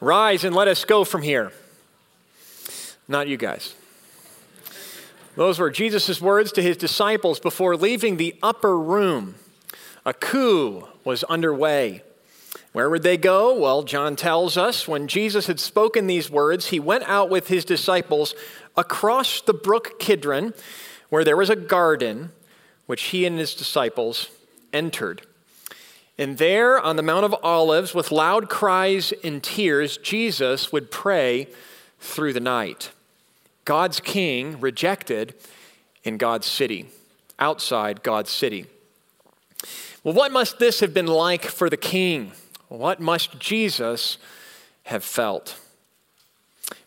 Rise and let us go from here. Not you guys. Those were Jesus' words to his disciples before leaving the upper room. A coup was underway. Where would they go? Well, John tells us when Jesus had spoken these words, he went out with his disciples across the brook Kidron, where there was a garden, which he and his disciples entered. And there on the Mount of Olives, with loud cries and tears, Jesus would pray through the night. God's king rejected in God's city, outside God's city. Well, what must this have been like for the king? What must Jesus have felt?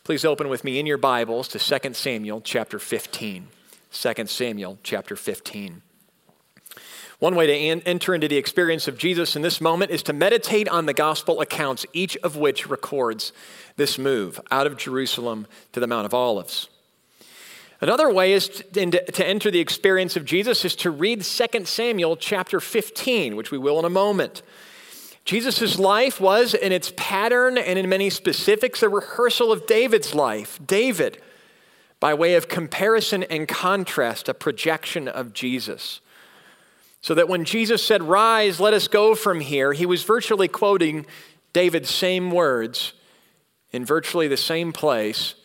Please open with me in your Bibles to 2 Samuel chapter 15. 2 Samuel chapter 15. One way to enter into the experience of Jesus in this moment is to meditate on the gospel accounts, each of which records this move out of Jerusalem to the Mount of Olives. Another way is to, to enter the experience of Jesus is to read 2 Samuel chapter 15, which we will in a moment. Jesus' life was, in its pattern and in many specifics, a rehearsal of David's life. David, by way of comparison and contrast, a projection of Jesus. So that when Jesus said, Rise, let us go from here, he was virtually quoting David's same words in virtually the same place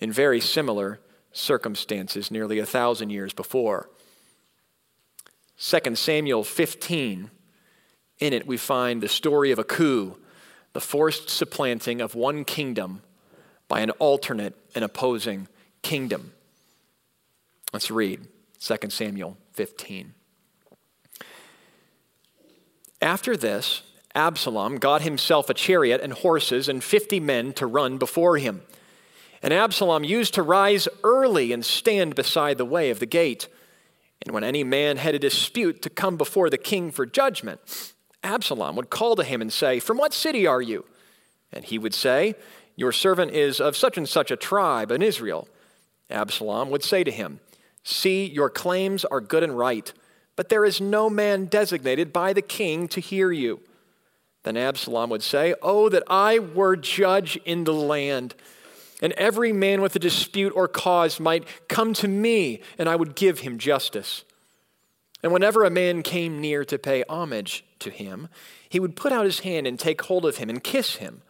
in very similar circumstances nearly a thousand years before. 2 Samuel 15, in it we find the story of a coup, the forced supplanting of one kingdom by an alternate and opposing kingdom. Let's read 2 Samuel 15. After this, Absalom got himself a chariot and horses and fifty men to run before him. And Absalom used to rise early and stand beside the way of the gate. And when any man had a dispute to come before the king for judgment, Absalom would call to him and say, From what city are you? And he would say, Your servant is of such and such a tribe in Israel. Absalom would say to him, See, your claims are good and right but there is no man designated by the king to hear you. Then Absalom would say, Oh, that I were judge in the land, and every man with a dispute or cause might come to me, and I would give him justice. And whenever a man came near to pay homage to him, he would put out his hand and take hold of him and kiss him.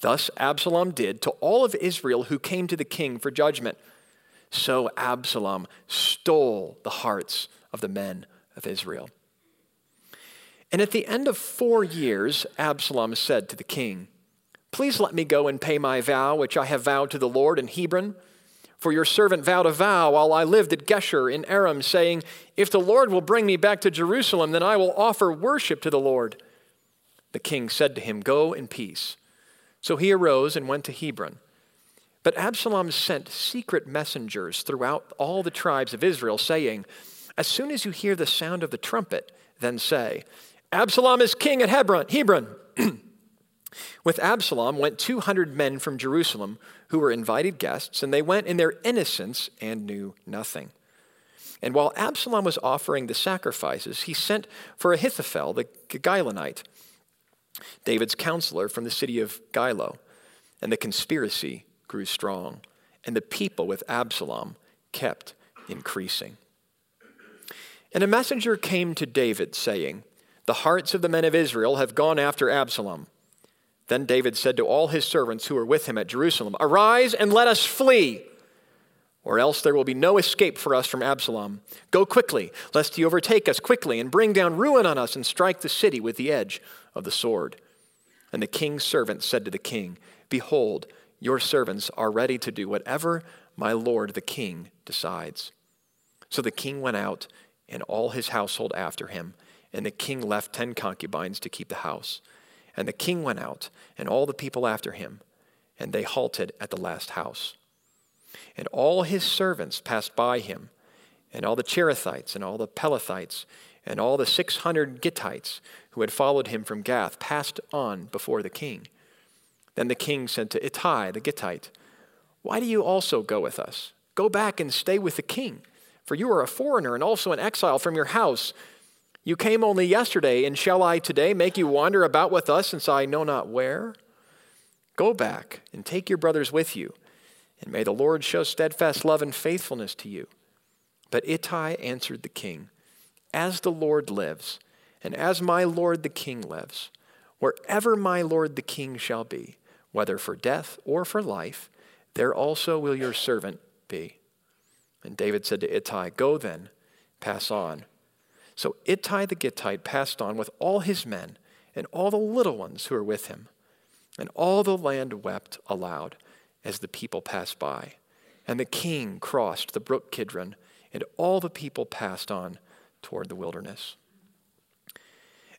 Thus Absalom did to all of Israel who came to the king for judgment. So Absalom stole the hearts of the men of Israel. And at the end of four years, Absalom said to the king, Please let me go and pay my vow, which I have vowed to the Lord in Hebron. For your servant vowed a vow while I lived at Geshur in Aram, saying, If the Lord will bring me back to Jerusalem, then I will offer worship to the Lord. The king said to him, Go in peace. So he arose and went to Hebron. But Absalom sent secret messengers throughout all the tribes of Israel, saying, as soon as you hear the sound of the trumpet, then say, Absalom is king at Hebron. Hebron. With Absalom went 200 men from Jerusalem who were invited guests, and they went in their innocence and knew nothing. And while Absalom was offering the sacrifices, he sent for Ahithophel the Gilonite, David's counselor from the city of Gilo, and the conspiracy grew strong, and the people with Absalom kept increasing. And a messenger came to David, saying, The hearts of the men of Israel have gone after Absalom. Then David said to all his servants who were with him at Jerusalem, Arise and let us flee, or else there will be no escape for us from Absalom. Go quickly, lest he overtake us quickly and bring down ruin on us and strike the city with the edge of the sword. And the king's servants said to the king, Behold, your servants are ready to do whatever my lord the king decides. So the king went out and all his household after him. And the king left ten concubines to keep the house. And the king went out, and all the people after him, and they halted at the last house. And all his servants passed by him, and all the Cherethites, and all the Pelethites, and all the six hundred Gittites who had followed him from Gath passed on before the king. Then the king said to Ittai the Gittite, Why do you also go with us? Go back and stay with the king. For you are a foreigner and also an exile from your house. You came only yesterday, and shall I today make you wander about with us, since I know not where? Go back and take your brothers with you, and may the Lord show steadfast love and faithfulness to you. But Ittai answered the king, As the Lord lives, and as my lord the king lives, wherever my lord the king shall be, whether for death or for life, there also will your servant be. And David said to Ittai, Go then, pass on. So Ittai the Gittite passed on with all his men and all the little ones who were with him. And all the land wept aloud as the people passed by. And the king crossed the brook Kidron, and all the people passed on toward the wilderness.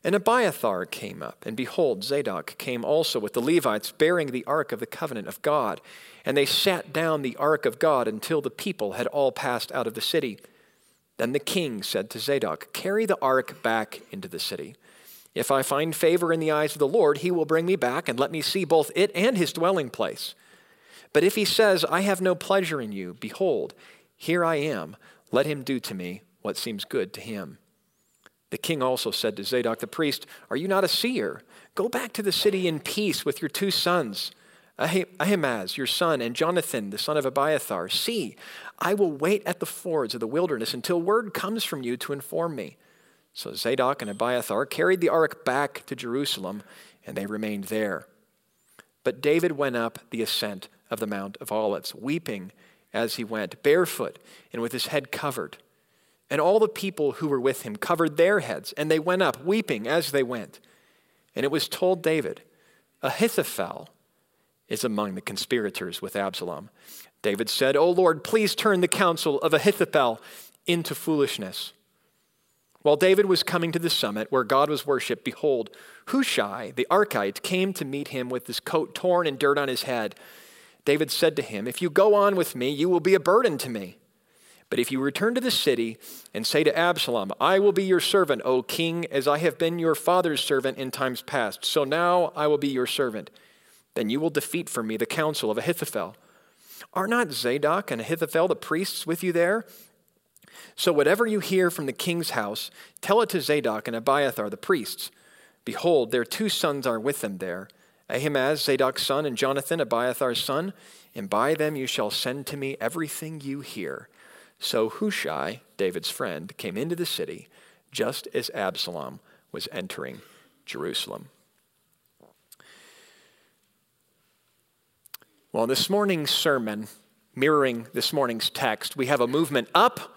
And Abiathar came up, and behold, Zadok came also with the Levites, bearing the ark of the covenant of God. And they sat down the ark of God until the people had all passed out of the city. Then the king said to Zadok, Carry the ark back into the city. If I find favor in the eyes of the Lord, he will bring me back and let me see both it and his dwelling place. But if he says, I have no pleasure in you, behold, here I am, let him do to me what seems good to him. The king also said to Zadok the priest, Are you not a seer? Go back to the city in peace with your two sons, Ahimaaz, your son, and Jonathan, the son of Abiathar. See, I will wait at the fords of the wilderness until word comes from you to inform me. So Zadok and Abiathar carried the ark back to Jerusalem, and they remained there. But David went up the ascent of the Mount of Olives, weeping as he went, barefoot and with his head covered. And all the people who were with him covered their heads, and they went up, weeping as they went. And it was told David, Ahithophel is among the conspirators with Absalom. David said, O Lord, please turn the counsel of Ahithophel into foolishness. While David was coming to the summit where God was worshipped, behold, Hushai the Archite came to meet him with his coat torn and dirt on his head. David said to him, If you go on with me, you will be a burden to me. But if you return to the city and say to Absalom, I will be your servant, O king, as I have been your father's servant in times past, so now I will be your servant, then you will defeat for me the counsel of Ahithophel. Are not Zadok and Ahithophel the priests with you there? So whatever you hear from the king's house, tell it to Zadok and Abiathar the priests. Behold, their two sons are with them there Ahimaaz, Zadok's son, and Jonathan, Abiathar's son, and by them you shall send to me everything you hear. So Hushai, David's friend, came into the city just as Absalom was entering Jerusalem. Well, this morning's sermon, mirroring this morning's text, we have a movement up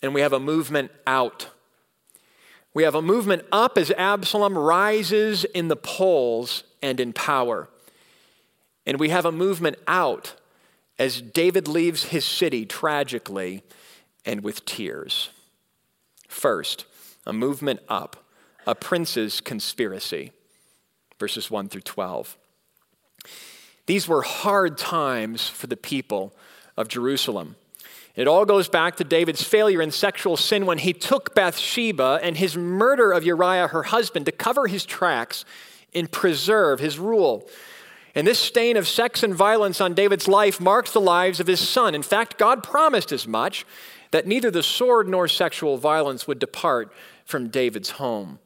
and we have a movement out. We have a movement up as Absalom rises in the polls and in power. And we have a movement out as David leaves his city tragically and with tears. First, a movement up, a prince's conspiracy, verses 1 through 12. These were hard times for the people of Jerusalem. It all goes back to David's failure in sexual sin when he took Bathsheba and his murder of Uriah, her husband, to cover his tracks and preserve his rule. And this stain of sex and violence on David's life marks the lives of his son. In fact, God promised as much that neither the sword nor sexual violence would depart from David's home.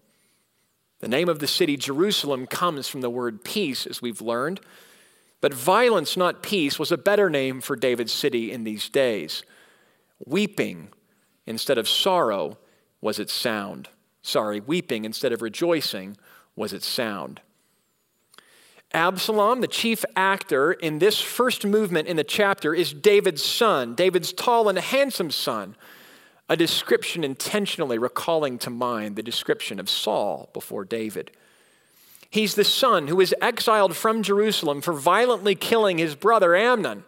The name of the city, Jerusalem, comes from the word peace, as we've learned. But violence, not peace, was a better name for David's city in these days. Weeping instead of sorrow was its sound. Sorry, weeping instead of rejoicing was its sound. Absalom, the chief actor in this first movement in the chapter, is David's son, David's tall and handsome son, a description intentionally recalling to mind the description of Saul before David. He's the son who was exiled from Jerusalem for violently killing his brother Amnon.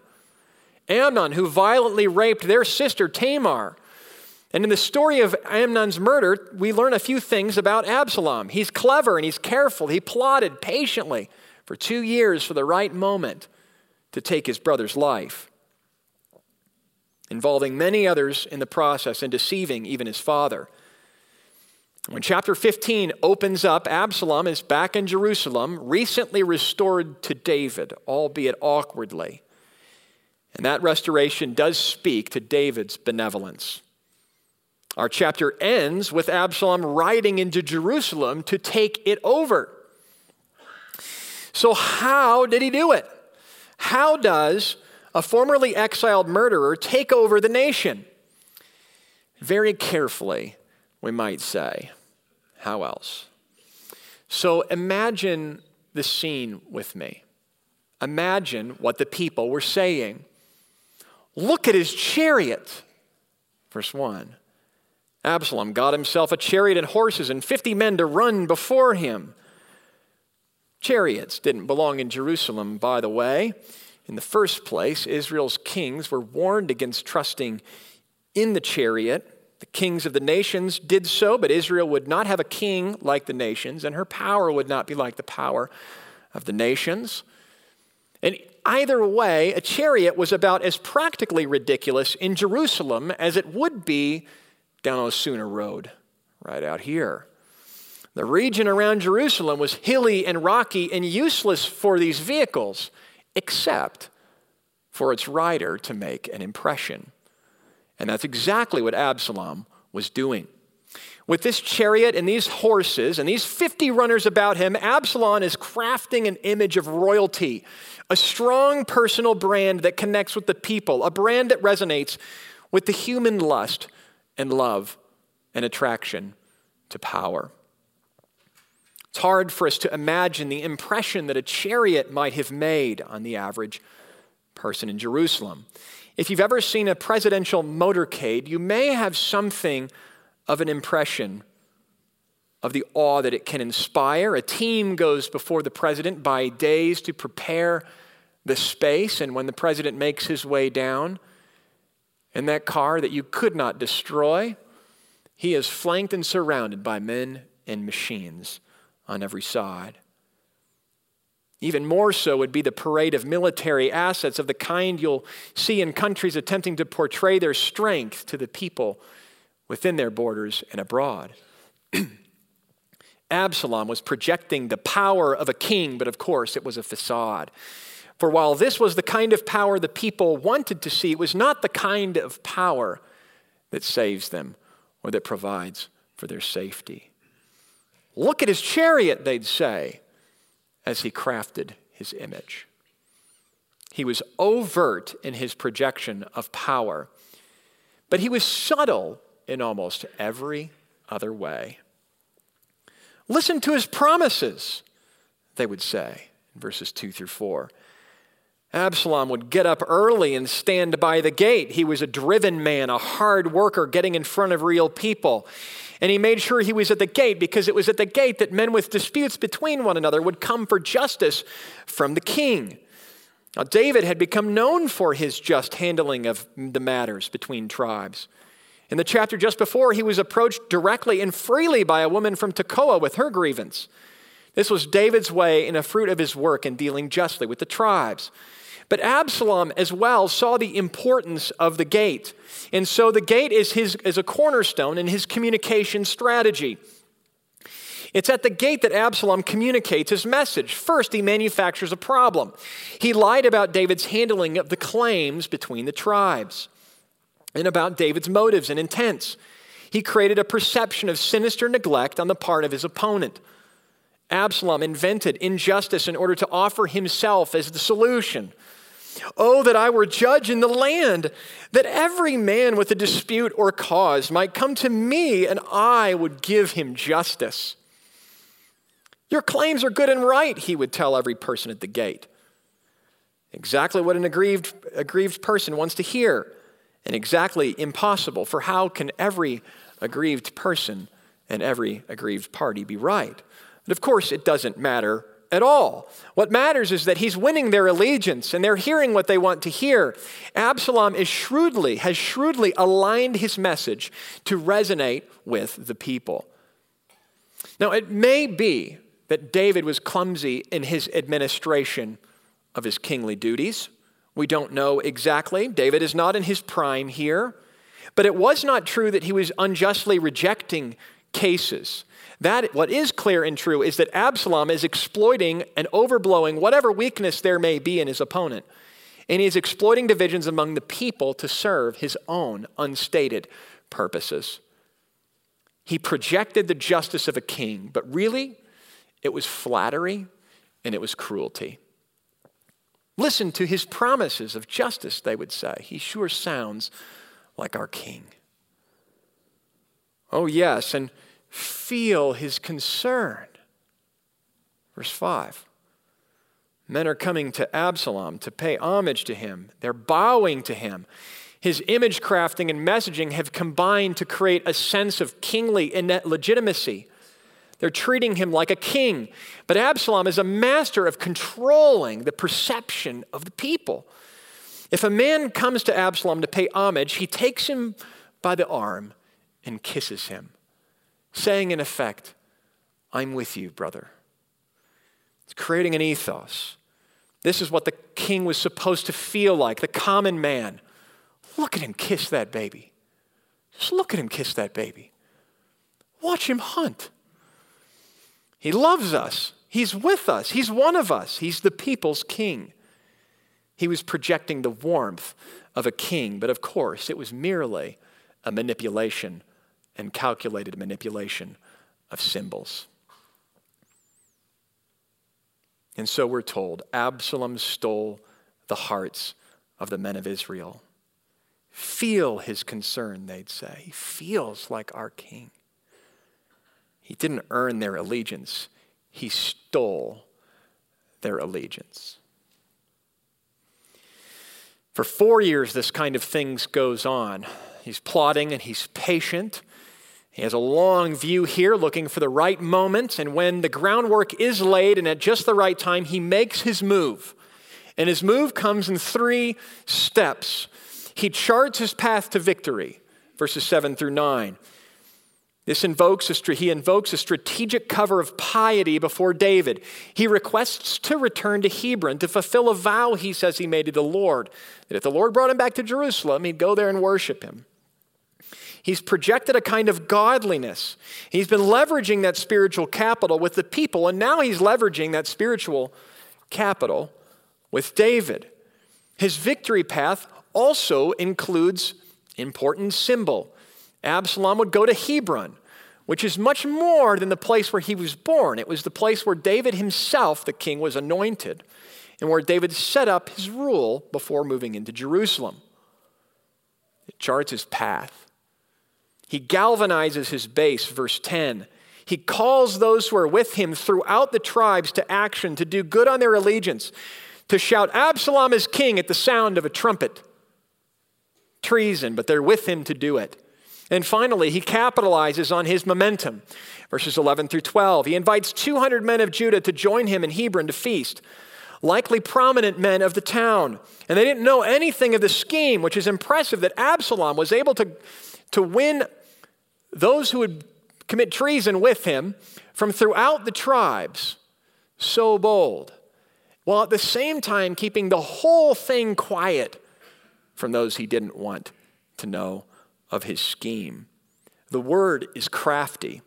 Amnon, who violently raped their sister Tamar. And in the story of Amnon's murder, we learn a few things about Absalom. He's clever and he's careful. He plotted patiently for two years for the right moment to take his brother's life, involving many others in the process and deceiving even his father. When chapter 15 opens up, Absalom is back in Jerusalem, recently restored to David, albeit awkwardly. And that restoration does speak to David's benevolence. Our chapter ends with Absalom riding into Jerusalem to take it over. So, how did he do it? How does a formerly exiled murderer take over the nation? Very carefully, we might say. How else? So, imagine the scene with me. Imagine what the people were saying. Look at his chariot. Verse 1. Absalom got himself a chariot and horses and 50 men to run before him. Chariots didn't belong in Jerusalem, by the way. In the first place, Israel's kings were warned against trusting in the chariot. The kings of the nations did so, but Israel would not have a king like the nations, and her power would not be like the power of the nations. And either way, a chariot was about as practically ridiculous in Jerusalem as it would be down Osuna Road, right out here. The region around Jerusalem was hilly and rocky and useless for these vehicles, except for its rider to make an impression. And that's exactly what Absalom was doing. With this chariot and these horses and these 50 runners about him, Absalom is crafting an image of royalty, a strong personal brand that connects with the people, a brand that resonates with the human lust and love and attraction to power. It's hard for us to imagine the impression that a chariot might have made on the average person in Jerusalem. If you've ever seen a presidential motorcade, you may have something of an impression of the awe that it can inspire. A team goes before the president by days to prepare the space, and when the president makes his way down in that car that you could not destroy, he is flanked and surrounded by men and machines on every side. Even more so would be the parade of military assets of the kind you'll see in countries attempting to portray their strength to the people within their borders and abroad. Absalom was projecting the power of a king, but of course it was a facade. For while this was the kind of power the people wanted to see, it was not the kind of power that saves them or that provides for their safety. Look at his chariot, they'd say, as he crafted his image. He was overt in his projection of power, but he was subtle in almost every other way. Listen to his promises, they would say in verses 2 through 4. Absalom would get up early and stand by the gate. He was a driven man, a hard worker, getting in front of real people. And he made sure he was at the gate because it was at the gate that men with disputes between one another would come for justice from the king. Now, David had become known for his just handling of the matters between tribes. In the chapter just before, he was approached directly and freely by a woman from Tekoa with her grievance. This was David's way in a fruit of his work in dealing justly with the tribes. But Absalom as well saw the importance of the gate. And so the gate is, his, is a cornerstone in his communication strategy. It's at the gate that Absalom communicates his message. First, he manufactures a problem. He lied about David's handling of the claims between the tribes and about David's motives and intents. He created a perception of sinister neglect on the part of his opponent. Absalom invented injustice in order to offer himself as the solution. Oh, that I were judge in the land, that every man with a dispute or cause might come to me and I would give him justice. Your claims are good and right, he would tell every person at the gate. Exactly what an aggrieved, aggrieved person wants to hear, and exactly impossible, for how can every aggrieved person and every aggrieved party be right? But of course, it doesn't matter at all. What matters is that he's winning their allegiance and they're hearing what they want to hear. Absalom is shrewdly, has shrewdly aligned his message to resonate with the people. Now, it may be that David was clumsy in his administration of his kingly duties. We don't know exactly. David is not in his prime here. But it was not true that he was unjustly rejecting cases. That, what is clear and true is that Absalom is exploiting and overblowing whatever weakness there may be in his opponent. And he is exploiting divisions among the people to serve his own unstated purposes. He projected the justice of a king, but really, it was flattery and it was cruelty. Listen to his promises of justice, they would say. He sure sounds like our king. Oh, yes, and feel his concern. Verse 5 Men are coming to Absalom to pay homage to him, they're bowing to him. His image crafting and messaging have combined to create a sense of kingly legitimacy. They're treating him like a king. But Absalom is a master of controlling the perception of the people. If a man comes to Absalom to pay homage, he takes him by the arm and kisses him, saying, in effect, I'm with you, brother. It's creating an ethos. This is what the king was supposed to feel like, the common man. Look at him kiss that baby. Just look at him kiss that baby. Watch him hunt. He loves us. He's with us. He's one of us. He's the people's king. He was projecting the warmth of a king, but of course, it was merely a manipulation and calculated manipulation of symbols. And so we're told Absalom stole the hearts of the men of Israel. Feel his concern, they'd say. He feels like our king. He didn't earn their allegiance, he stole their allegiance. For four years, this kind of things goes on. He's plotting and he's patient. He has a long view here, looking for the right moment. And when the groundwork is laid and at just the right time, he makes his move. And his move comes in three steps. He charts his path to victory, verses 7 through 9. This invokes a, he invokes a strategic cover of piety before David. He requests to return to Hebron to fulfill a vow he says he made to the Lord that if the Lord brought him back to Jerusalem, he'd go there and worship him. He's projected a kind of godliness. He's been leveraging that spiritual capital with the people, and now he's leveraging that spiritual capital with David. His victory path also includes important symbol. Absalom would go to Hebron, which is much more than the place where he was born. It was the place where David himself, the king, was anointed, and where David set up his rule before moving into Jerusalem. It charts his path. He galvanizes his base, verse 10. He calls those who are with him throughout the tribes to action, to do good on their allegiance, to shout, Absalom is king at the sound of a trumpet. Treason, but they're with him to do it. And finally, he capitalizes on his momentum. Verses 11 through 12. He invites 200 men of Judah to join him in Hebron to feast, likely prominent men of the town. And they didn't know anything of the scheme, which is impressive that Absalom was able to, to win those who would commit treason with him from throughout the tribes. So bold. While at the same time keeping the whole thing quiet from those he didn't want to know of his scheme. The word is crafty.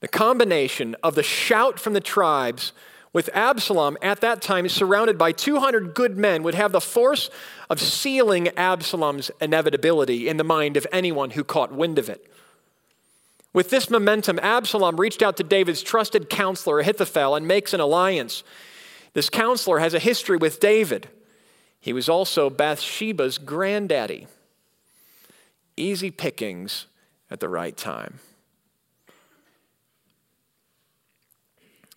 The combination of the shout from the tribes with Absalom at that time surrounded by 200 good men would have the force of sealing Absalom's inevitability in the mind of anyone who caught wind of it. With this momentum, Absalom reached out to David's trusted counselor, Ahithophel, and makes an alliance. This counselor has a history with David. He was also Bathsheba's granddaddy easy pickings at the right time.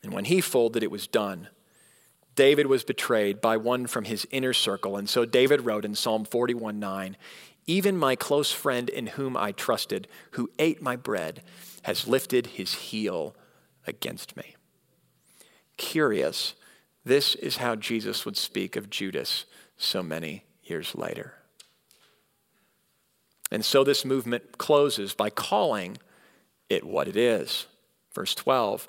And when he folded, it was done. David was betrayed by one from his inner circle. And so David wrote in Psalm 41 9, Even my close friend in whom I trusted, who ate my bread, has lifted his heel against me. Curious, this is how Jesus would speak of Judas so many years later. And so this movement closes by calling it what it is. Verse 12.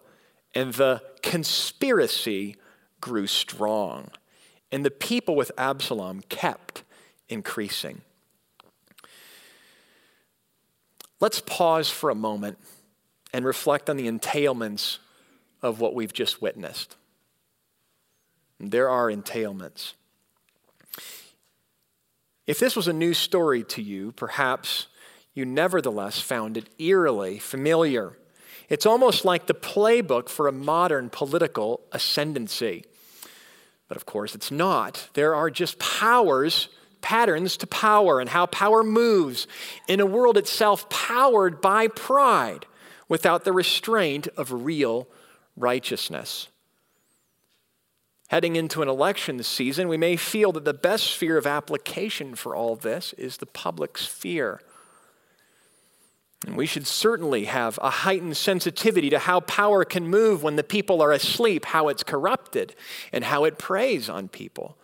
And the conspiracy grew strong, and the people with Absalom kept increasing. Let's pause for a moment and reflect on the entailments of what we've just witnessed. There are entailments. If this was a new story to you, perhaps you nevertheless found it eerily familiar. It's almost like the playbook for a modern political ascendancy. But of course, it's not. There are just powers, patterns to power, and how power moves in a world itself powered by pride without the restraint of real righteousness. Heading into an election season, we may feel that the best sphere of application for all this is the public sphere. And we should certainly have a heightened sensitivity to how power can move when the people are asleep, how it's corrupted, and how it preys on people.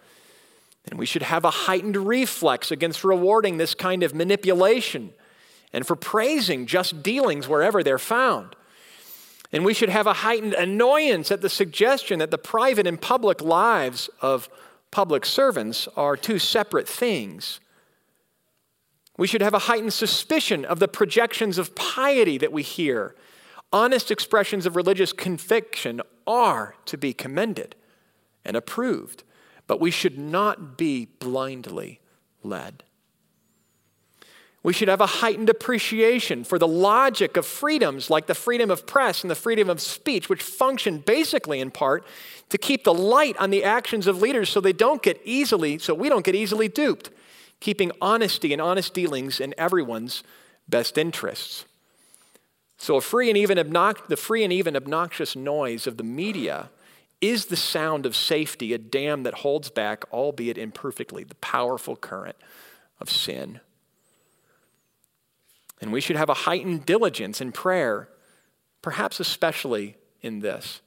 And we should have a heightened reflex against rewarding this kind of manipulation and for praising just dealings wherever they're found. And we should have a heightened annoyance at the suggestion that the private and public lives of public servants are two separate things. We should have a heightened suspicion of the projections of piety that we hear. Honest expressions of religious conviction are to be commended and approved, but we should not be blindly led. We should have a heightened appreciation for the logic of freedoms like the freedom of press and the freedom of speech, which function basically in part to keep the light on the actions of leaders so they don't get easily, so we don't get easily duped keeping honesty and honest dealings in everyone's best interests. So, free obnox- the free and even obnoxious noise of the media is the sound of safety, a dam that holds back, albeit imperfectly, the powerful current of sin. And we should have a heightened diligence in prayer, perhaps especially in this,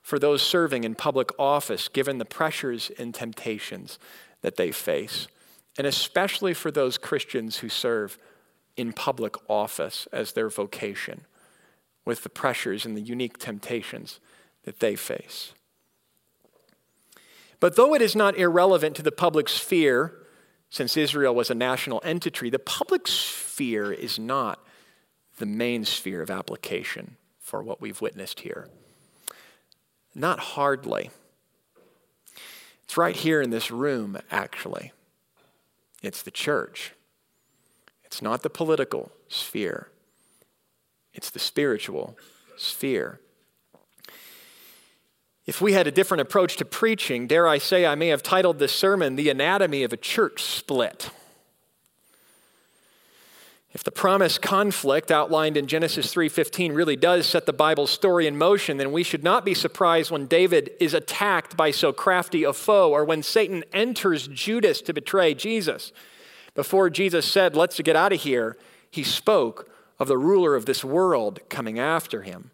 for those serving in public office, given the pressures and temptations that they face and especially for those Christians who serve in public office as their vocation, with the pressures and the unique temptations that they face. But though it is not irrelevant to the public sphere, since Israel was a national entity, the public sphere is not the main sphere of application for what we've witnessed here. Not hardly. It's right here in this room, actually. It's the church. It's not the political sphere, it's the spiritual sphere. If we had a different approach to preaching, dare I say, I may have titled this sermon, The Anatomy of a Church Split. If the promised conflict outlined in Genesis 3:15 really does set the Bible's story in motion, then we should not be surprised when David is attacked by so crafty a foe or when Satan enters Judas to betray Jesus. Before Jesus said, "Let's get out of here," he spoke of the ruler of this world coming after him.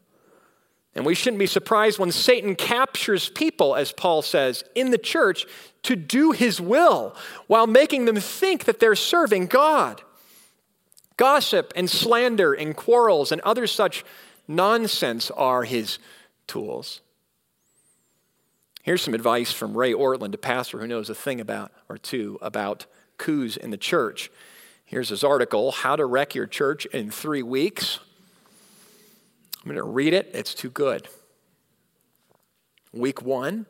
And we shouldn't be surprised when Satan captures people, as Paul says, in the church to do his will while making them think that they're serving God. Gossip and slander and quarrels and other such nonsense are his tools. Here's some advice from Ray Ortlund, a pastor who knows a thing about or two about coups in the church. Here's his article How to Wreck Your Church in Three Weeks. I'm going to read it, it's too good. Week one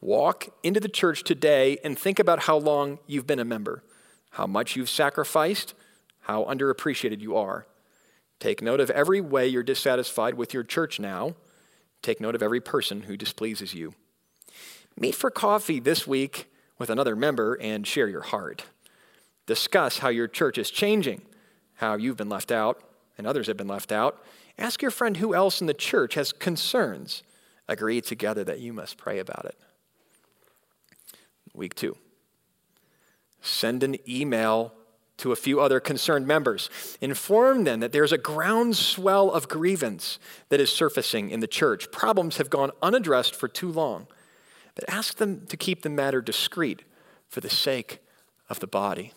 walk into the church today and think about how long you've been a member, how much you've sacrificed, how underappreciated you are. Take note of every way you're dissatisfied with your church now. Take note of every person who displeases you. Meet for coffee this week with another member and share your heart. Discuss how your church is changing, how you've been left out and others have been left out. Ask your friend who else in the church has concerns. Agree together that you must pray about it. Week two. Send an email to a few other concerned members. Inform them that there's a groundswell of grievance that is surfacing in the church. Problems have gone unaddressed for too long. But ask them to keep the matter discreet for the sake of the body.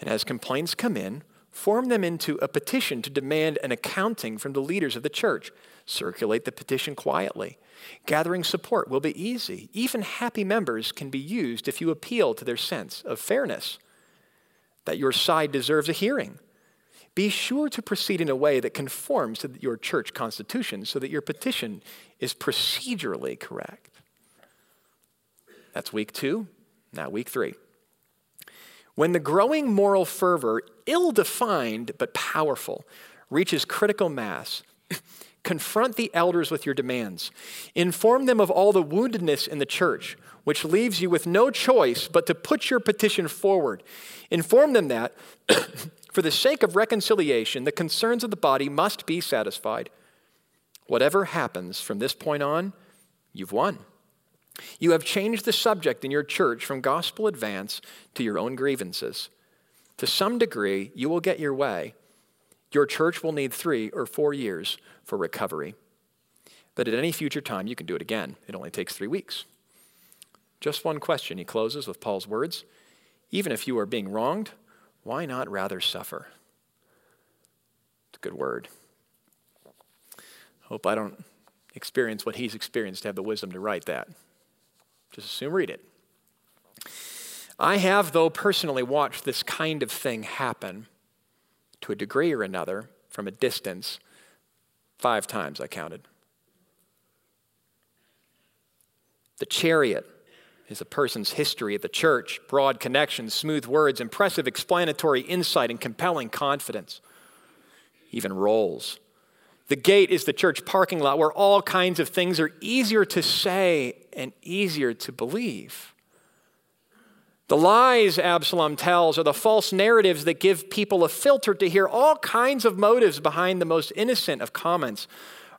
And as complaints come in, form them into a petition to demand an accounting from the leaders of the church. Circulate the petition quietly. Gathering support will be easy. Even happy members can be used if you appeal to their sense of fairness that your side deserves a hearing. Be sure to proceed in a way that conforms to your church constitution so that your petition is procedurally correct. That's week two. Now, week three. When the growing moral fervor, ill defined but powerful, reaches critical mass, confront the elders with your demands. Inform them of all the woundedness in the church, which leaves you with no choice but to put your petition forward. Inform them that, for the sake of reconciliation, the concerns of the body must be satisfied. Whatever happens from this point on, you've won. You have changed the subject in your church from gospel advance to your own grievances. To some degree, you will get your way. Your church will need three or four years for recovery. But at any future time, you can do it again. It only takes three weeks. Just one question. He closes with Paul's words Even if you are being wronged, why not rather suffer? It's a good word. Hope I don't experience what he's experienced to have the wisdom to write that. Just assume read it. I have, though, personally watched this kind of thing happen to a degree or another from a distance five times, I counted. The chariot is a person's history of the church, broad connections, smooth words, impressive explanatory insight, and compelling confidence. Even roles. The gate is the church parking lot where all kinds of things are easier to say and easier to believe. The lies Absalom tells are the false narratives that give people a filter to hear all kinds of motives behind the most innocent of comments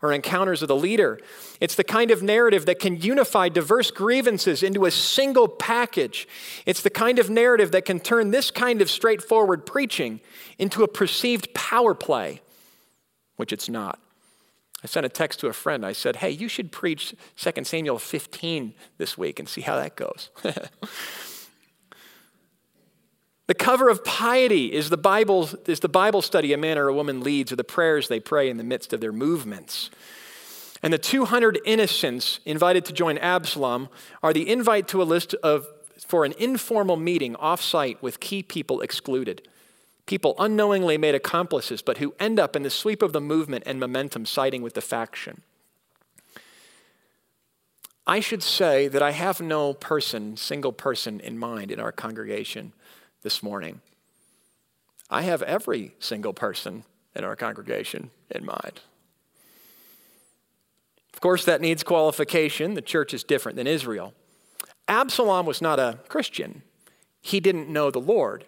or encounters with a leader. It's the kind of narrative that can unify diverse grievances into a single package. It's the kind of narrative that can turn this kind of straightforward preaching into a perceived power play which it's not. I sent a text to a friend. I said, Hey, you should preach 2 Samuel 15 this week and see how that goes. the cover of piety is the, Bible, is the Bible study a man or a woman leads or the prayers they pray in the midst of their movements. And the 200 innocents invited to join Absalom are the invite to a list of for an informal meeting off-site with key people excluded people unknowingly made accomplices, but who end up in the sweep of the movement and momentum siding with the faction. I should say that I have no person, single person in mind in our congregation this morning. I have every single person in our congregation in mind. Of course, that needs qualification. The church is different than Israel. Absalom was not a Christian, he didn't know the Lord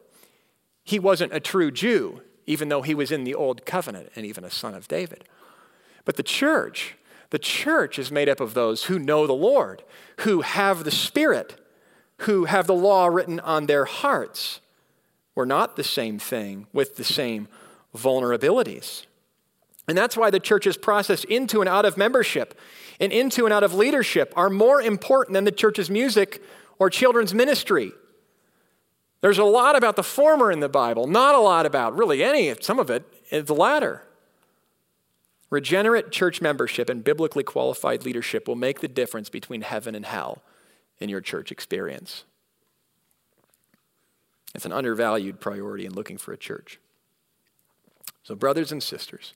he wasn't a true Jew, even though he was in the old covenant and even a son of David. But the church, the church is made up of those who know the Lord, who have the Spirit, who have the law written on their hearts. We're not the same thing with the same vulnerabilities. And that's why the church's process into and out of membership and into and out of leadership are more important than the church's music or children's ministry. There's a lot about the former in the Bible, not a lot about really any, some of it, the latter. Regenerate church membership and biblically qualified leadership will make the difference between heaven and hell in your church experience. It's an undervalued priority in looking for a church. So, brothers and sisters,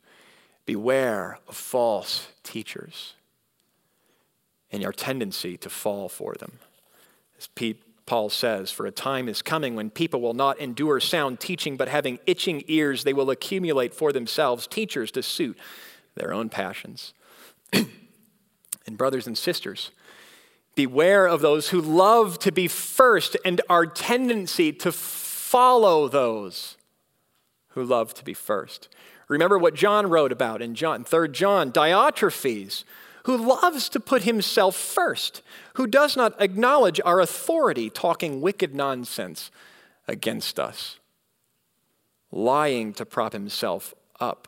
beware of false teachers and your tendency to fall for them. As Pete Paul says, For a time is coming when people will not endure sound teaching, but having itching ears, they will accumulate for themselves teachers to suit their own passions. and, brothers and sisters, beware of those who love to be first and our tendency to follow those who love to be first. Remember what John wrote about in John, 3 John, Diotrephes who loves to put himself first, who does not acknowledge our authority, talking wicked nonsense against us, lying to prop himself up.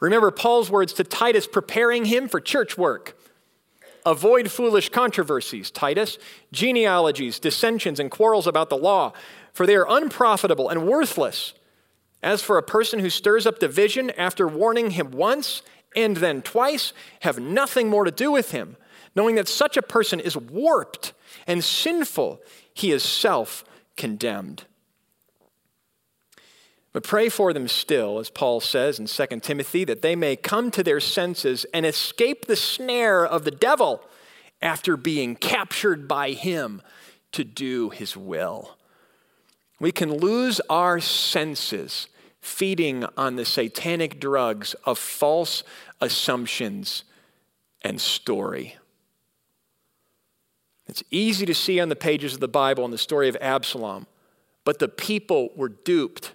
Remember Paul's words to Titus, preparing him for church work. Avoid foolish controversies, Titus, genealogies, dissensions, and quarrels about the law, for they are unprofitable and worthless. As for a person who stirs up division after warning him once and then twice have nothing more to do with him, knowing that such a person is warped and sinful, he is self condemned. But pray for them still, as Paul says in 2 Timothy, that they may come to their senses and escape the snare of the devil after being captured by him to do his will. We can lose our senses feeding on the satanic drugs of false assumptions and story. It's easy to see on the pages of the Bible in the story of Absalom, but the people were duped.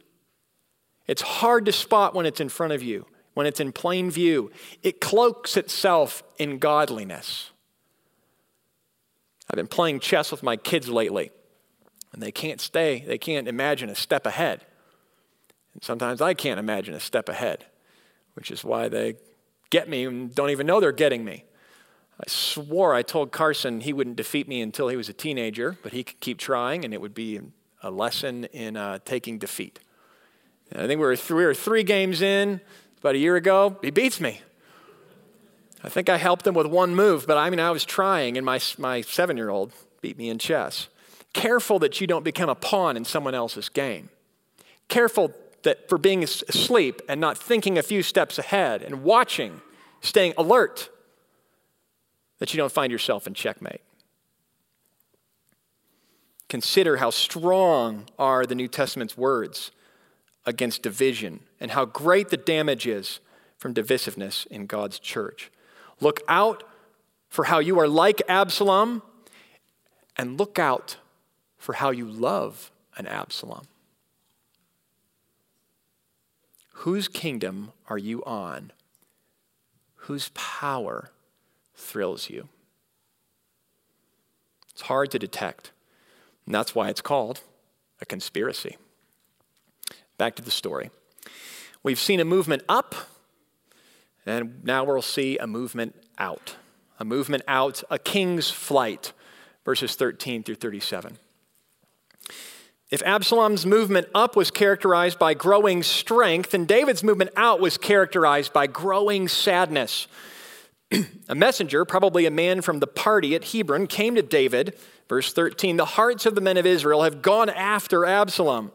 It's hard to spot when it's in front of you, when it's in plain view. It cloaks itself in godliness. I've been playing chess with my kids lately, and they can't stay, they can't imagine a step ahead. And sometimes I can't imagine a step ahead, which is why they get me and don't even know they're getting me. I swore I told Carson he wouldn't defeat me until he was a teenager, but he could keep trying, and it would be a lesson in uh, taking defeat. I think we were, th- we were three games in about a year ago. He beats me. I think I helped him with one move, but I mean, I was trying, and my, my seven year old beat me in chess. Careful that you don't become a pawn in someone else's game. Careful that for being asleep and not thinking a few steps ahead and watching, staying alert, that you don't find yourself in checkmate. Consider how strong are the New Testament's words against division and how great the damage is from divisiveness in God's church. Look out for how you are like Absalom and look out for how you love an Absalom. Whose kingdom are you on? Whose power thrills you? It's hard to detect, and that's why it's called a conspiracy. Back to the story. We've seen a movement up, and now we'll see a movement out. A movement out, a king's flight, verses 13 through 37. If Absalom's movement up was characterized by growing strength, and David's movement out was characterized by growing sadness. a messenger, probably a man from the party at Hebron, came to David. Verse 13 The hearts of the men of Israel have gone after Absalom.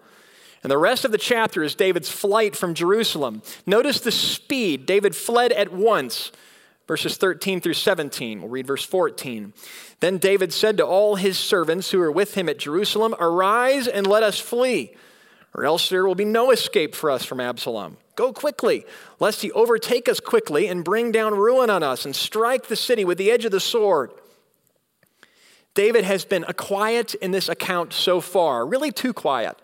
And the rest of the chapter is David's flight from Jerusalem. Notice the speed. David fled at once verses 13 through 17. We'll read verse 14. Then David said to all his servants who were with him at Jerusalem, Arise and let us flee, or else there will be no escape for us from Absalom. Go quickly, lest he overtake us quickly and bring down ruin on us and strike the city with the edge of the sword. David has been quiet in this account so far, really too quiet.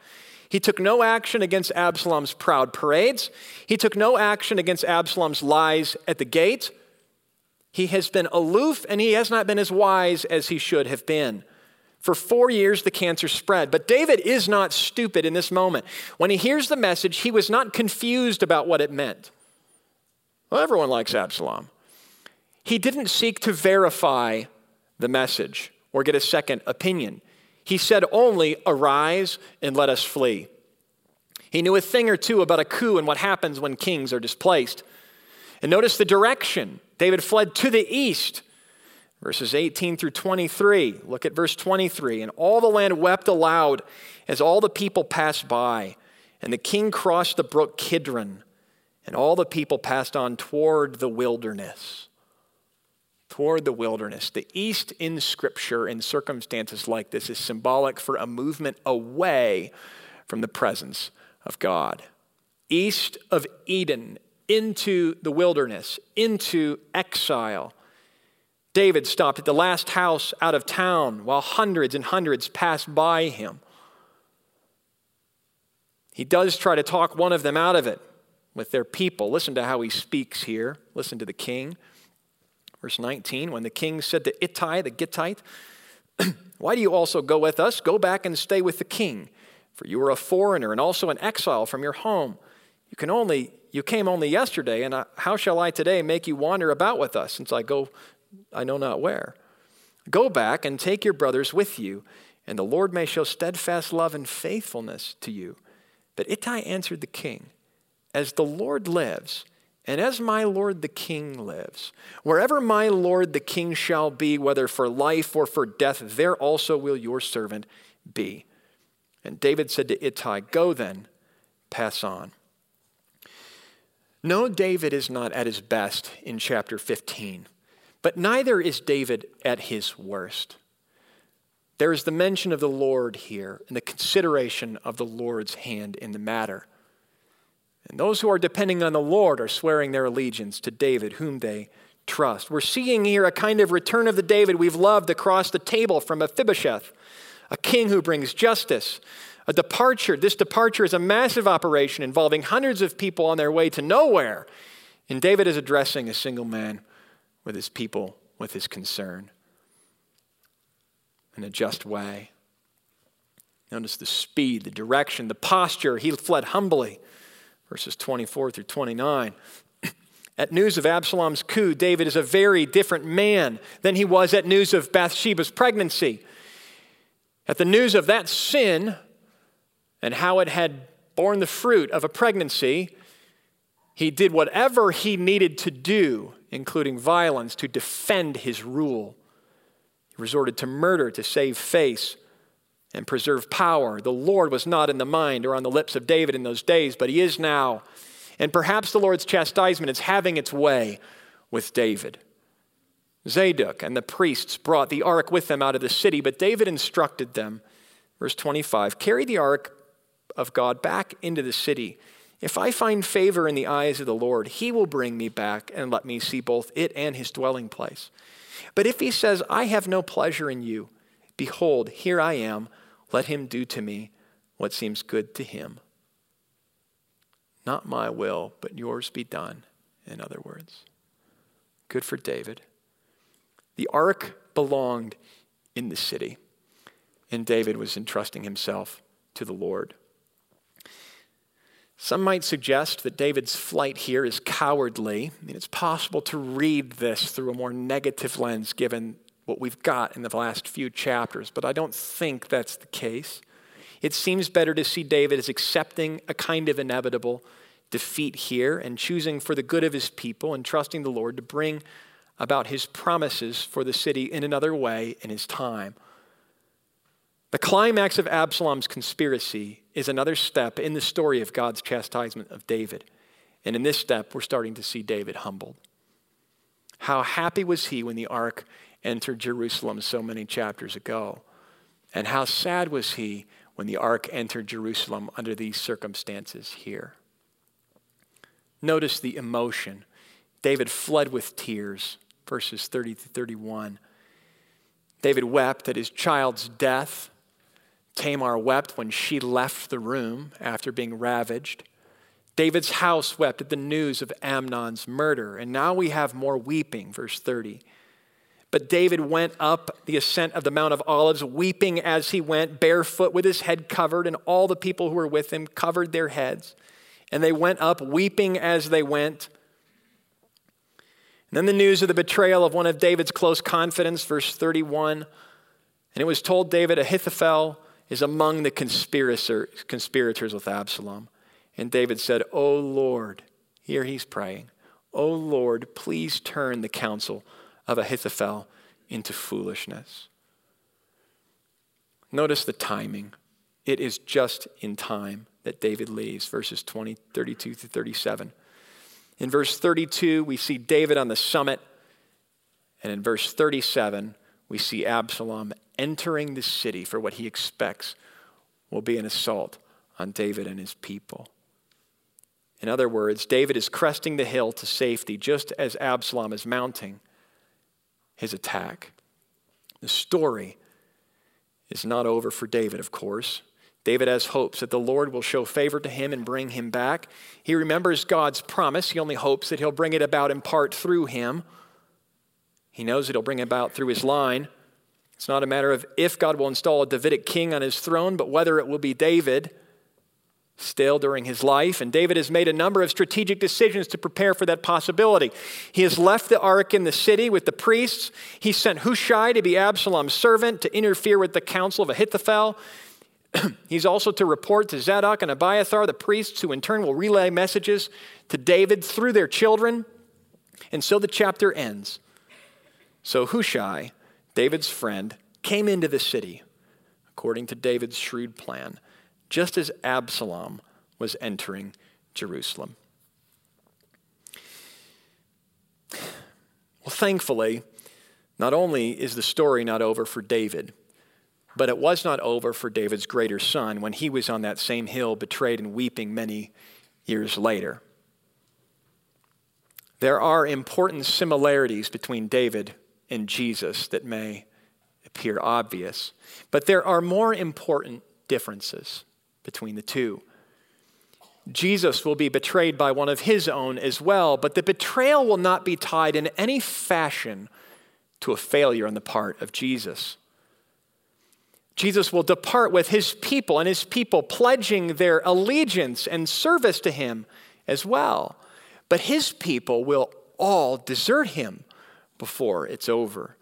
He took no action against Absalom's proud parades. He took no action against Absalom's lies at the gate. He has been aloof and he has not been as wise as he should have been. For four years, the cancer spread. But David is not stupid in this moment. When he hears the message, he was not confused about what it meant. Well, everyone likes Absalom. He didn't seek to verify the message or get a second opinion. He said only, Arise and let us flee. He knew a thing or two about a coup and what happens when kings are displaced. And notice the direction. David fled to the east. Verses 18 through 23. Look at verse 23. And all the land wept aloud as all the people passed by. And the king crossed the brook Kidron. And all the people passed on toward the wilderness. Toward the wilderness. The east in Scripture, in circumstances like this, is symbolic for a movement away from the presence of God. East of Eden into the wilderness, into exile. David stopped at the last house out of town while hundreds and hundreds passed by him. He does try to talk one of them out of it with their people. Listen to how he speaks here. Listen to the king. Verse 19 When the king said to Ittai the Gittite, Why do you also go with us? Go back and stay with the king, for you are a foreigner and also an exile from your home. You can only you came only yesterday, and I, how shall I today make you wander about with us, since I go, I know not where? Go back and take your brothers with you, and the Lord may show steadfast love and faithfulness to you. But Ittai answered the king, As the Lord lives, and as my Lord the king lives, wherever my Lord the king shall be, whether for life or for death, there also will your servant be. And David said to Ittai, Go then, pass on. No, David is not at his best in chapter 15, but neither is David at his worst. There is the mention of the Lord here and the consideration of the Lord's hand in the matter. And those who are depending on the Lord are swearing their allegiance to David, whom they trust. We're seeing here a kind of return of the David we've loved across the table from Mephibosheth, a king who brings justice. A departure. This departure is a massive operation involving hundreds of people on their way to nowhere. And David is addressing a single man with his people, with his concern in a just way. Notice the speed, the direction, the posture. He fled humbly. Verses 24 through 29. At news of Absalom's coup, David is a very different man than he was at news of Bathsheba's pregnancy. At the news of that sin and how it had borne the fruit of a pregnancy, he did whatever he needed to do, including violence, to defend his rule. He resorted to murder to save face and preserve power. The Lord was not in the mind or on the lips of David in those days, but he is now. And perhaps the Lord's chastisement is having its way with David. Zadok and the priests brought the ark with them out of the city, but David instructed them, verse 25, carry the ark of God back into the city. If I find favor in the eyes of the Lord, he will bring me back and let me see both it and his dwelling place. But if he says, I have no pleasure in you, behold, here I am, let him do to me what seems good to him. Not my will, but yours be done, in other words. Good for David. The ark belonged in the city, and David was entrusting himself to the Lord. Some might suggest that David's flight here is cowardly. I mean, it's possible to read this through a more negative lens given what we've got in the last few chapters, but I don't think that's the case. It seems better to see David as accepting a kind of inevitable defeat here and choosing for the good of his people and trusting the Lord to bring about his promises for the city in another way in his time. The climax of Absalom's conspiracy is another step in the story of God's chastisement of David. And in this step, we're starting to see David humbled. How happy was he when the ark entered Jerusalem so many chapters ago? And how sad was he when the ark entered Jerusalem under these circumstances here? Notice the emotion. David fled with tears, verses 30 to 31. David wept at his child's death. Tamar wept when she left the room after being ravaged. David's house wept at the news of Amnon's murder. And now we have more weeping, verse 30. But David went up the ascent of the Mount of Olives, weeping as he went, barefoot with his head covered, and all the people who were with him covered their heads. And they went up, weeping as they went. And then the news of the betrayal of one of David's close confidants, verse 31. And it was told David, Ahithophel is among the conspirators with Absalom. And David said, O Lord, here he's praying, O Lord, please turn the counsel of Ahithophel into foolishness. Notice the timing. It is just in time that David leaves, verses 20, 32 to 37. In verse 32, we see David on the summit. And in verse 37, we see Absalom entering the city for what he expects will be an assault on David and his people. In other words, David is cresting the hill to safety just as Absalom is mounting his attack. The story is not over for David, of course. David has hopes that the Lord will show favor to him and bring him back. He remembers God's promise. He only hopes that he'll bring it about in part through him. He knows that he'll bring it about through his line. It's not a matter of if God will install a Davidic king on his throne, but whether it will be David still during his life, and David has made a number of strategic decisions to prepare for that possibility. He has left the ark in the city with the priests. He sent Hushai to be Absalom's servant to interfere with the counsel of Ahithophel. He's also to report to Zadok and Abiathar, the priests, who in turn will relay messages to David through their children. And so the chapter ends. So Hushai, David's friend, came into the city according to David's shrewd plan just as Absalom was entering Jerusalem. Well, thankfully, not only is the story not over for David, but it was not over for David's greater son when he was on that same hill, betrayed and weeping many years later. There are important similarities between David and Jesus that may appear obvious, but there are more important differences between the two. Jesus will be betrayed by one of his own as well, but the betrayal will not be tied in any fashion to a failure on the part of Jesus. Jesus will depart with his people and his people pledging their allegiance and service to him as well. But his people will all desert him before it's over.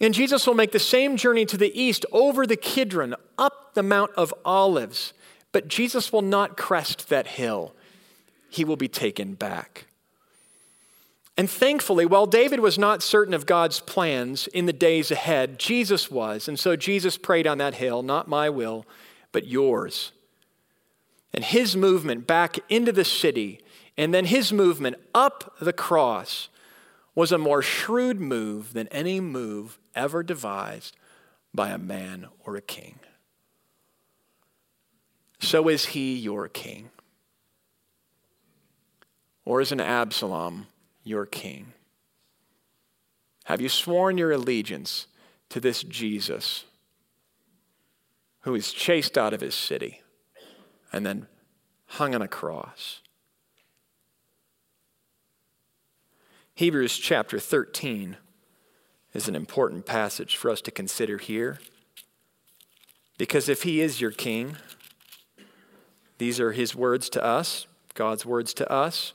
And Jesus will make the same journey to the east over the Kidron, up the Mount of Olives. But Jesus will not crest that hill, he will be taken back. And thankfully, while David was not certain of God's plans in the days ahead, Jesus was. And so Jesus prayed on that hill, not my will, but yours. And his movement back into the city, and then his movement up the cross, was a more shrewd move than any move ever devised by a man or a king. So is he your king? Or is an Absalom your king? Have you sworn your allegiance to this Jesus who is chased out of his city and then hung on a cross? Hebrews chapter 13 is an important passage for us to consider here. Because if he is your king, these are his words to us, God's words to us.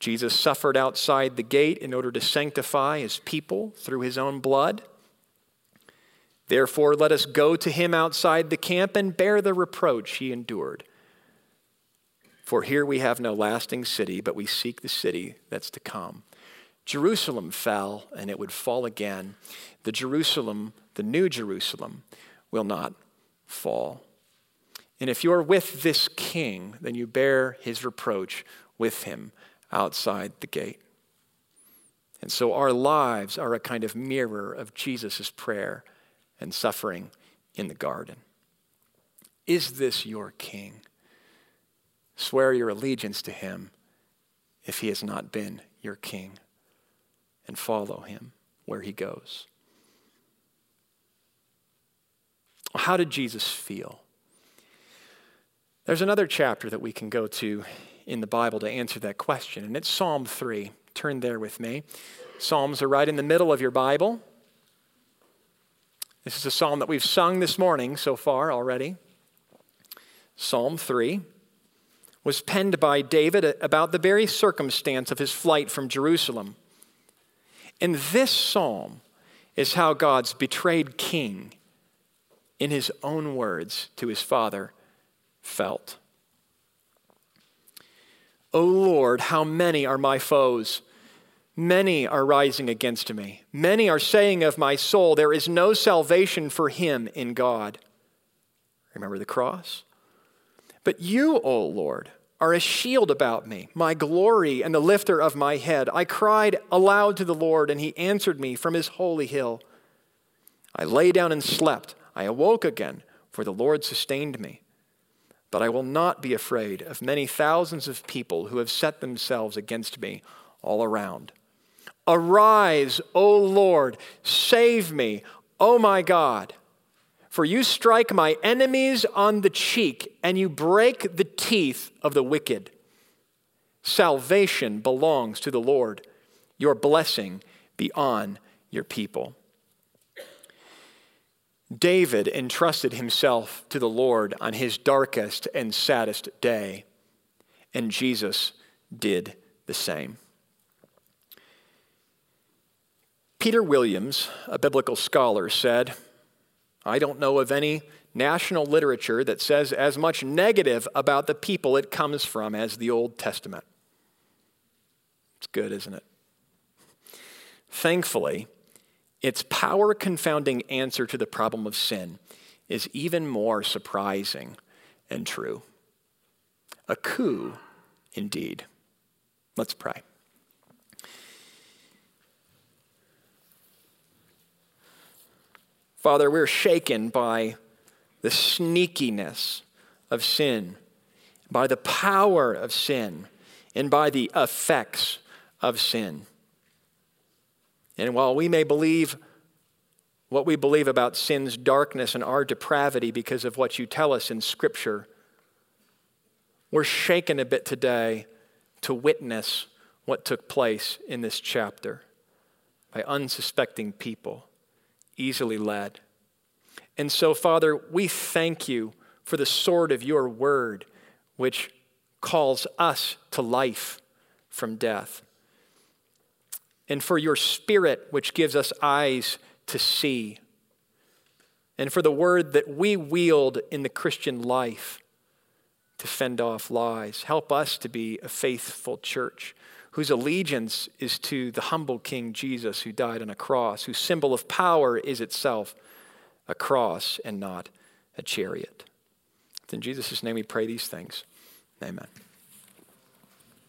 Jesus suffered outside the gate in order to sanctify his people through his own blood. Therefore, let us go to him outside the camp and bear the reproach he endured. For here we have no lasting city, but we seek the city that's to come. Jerusalem fell, and it would fall again. The Jerusalem, the new Jerusalem, will not fall. And if you're with this king, then you bear his reproach with him outside the gate. And so our lives are a kind of mirror of Jesus' prayer and suffering in the garden. Is this your king? Swear your allegiance to him if he has not been your king, and follow him where he goes. How did Jesus feel? There's another chapter that we can go to in the Bible to answer that question, and it's Psalm 3. Turn there with me. Psalms are right in the middle of your Bible. This is a psalm that we've sung this morning so far already. Psalm 3 was penned by David about the very circumstance of his flight from Jerusalem. And this psalm is how God's betrayed king, in his own words to his father, felt. O Lord, how many are my foes? Many are rising against me. Many are saying of my soul, There is no salvation for him in God. Remember the cross? But you, O Lord, are a shield about me, my glory and the lifter of my head. I cried aloud to the Lord, and he answered me from his holy hill. I lay down and slept. I awoke again, for the Lord sustained me. But I will not be afraid of many thousands of people who have set themselves against me all around. Arise, O Lord, save me, O my God. For you strike my enemies on the cheek, and you break the teeth of the wicked. Salvation belongs to the Lord. Your blessing be on your people. David entrusted himself to the Lord on his darkest and saddest day, and Jesus did the same. Peter Williams, a biblical scholar, said, I don't know of any national literature that says as much negative about the people it comes from as the Old Testament. It's good, isn't it? Thankfully, its power confounding answer to the problem of sin is even more surprising and true. A coup, indeed. Let's pray. Father, we're shaken by the sneakiness of sin, by the power of sin and by the effects of sin. And while we may believe what we believe about sin's darkness and our depravity because of what you tell us in Scripture, we're shaken a bit today to witness what took place in this chapter by unsuspecting people, easily led. And so, Father, we thank you for the sword of your word, which calls us to life from death, and for your spirit, which gives us eyes to see, and for the word that we wield in the Christian life to fend off lies. Help us to be a faithful church whose allegiance is to the humble King Jesus who died on a cross, whose symbol of power is itself a cross and not a chariot. It's in Jesus' name we pray these things. Amen.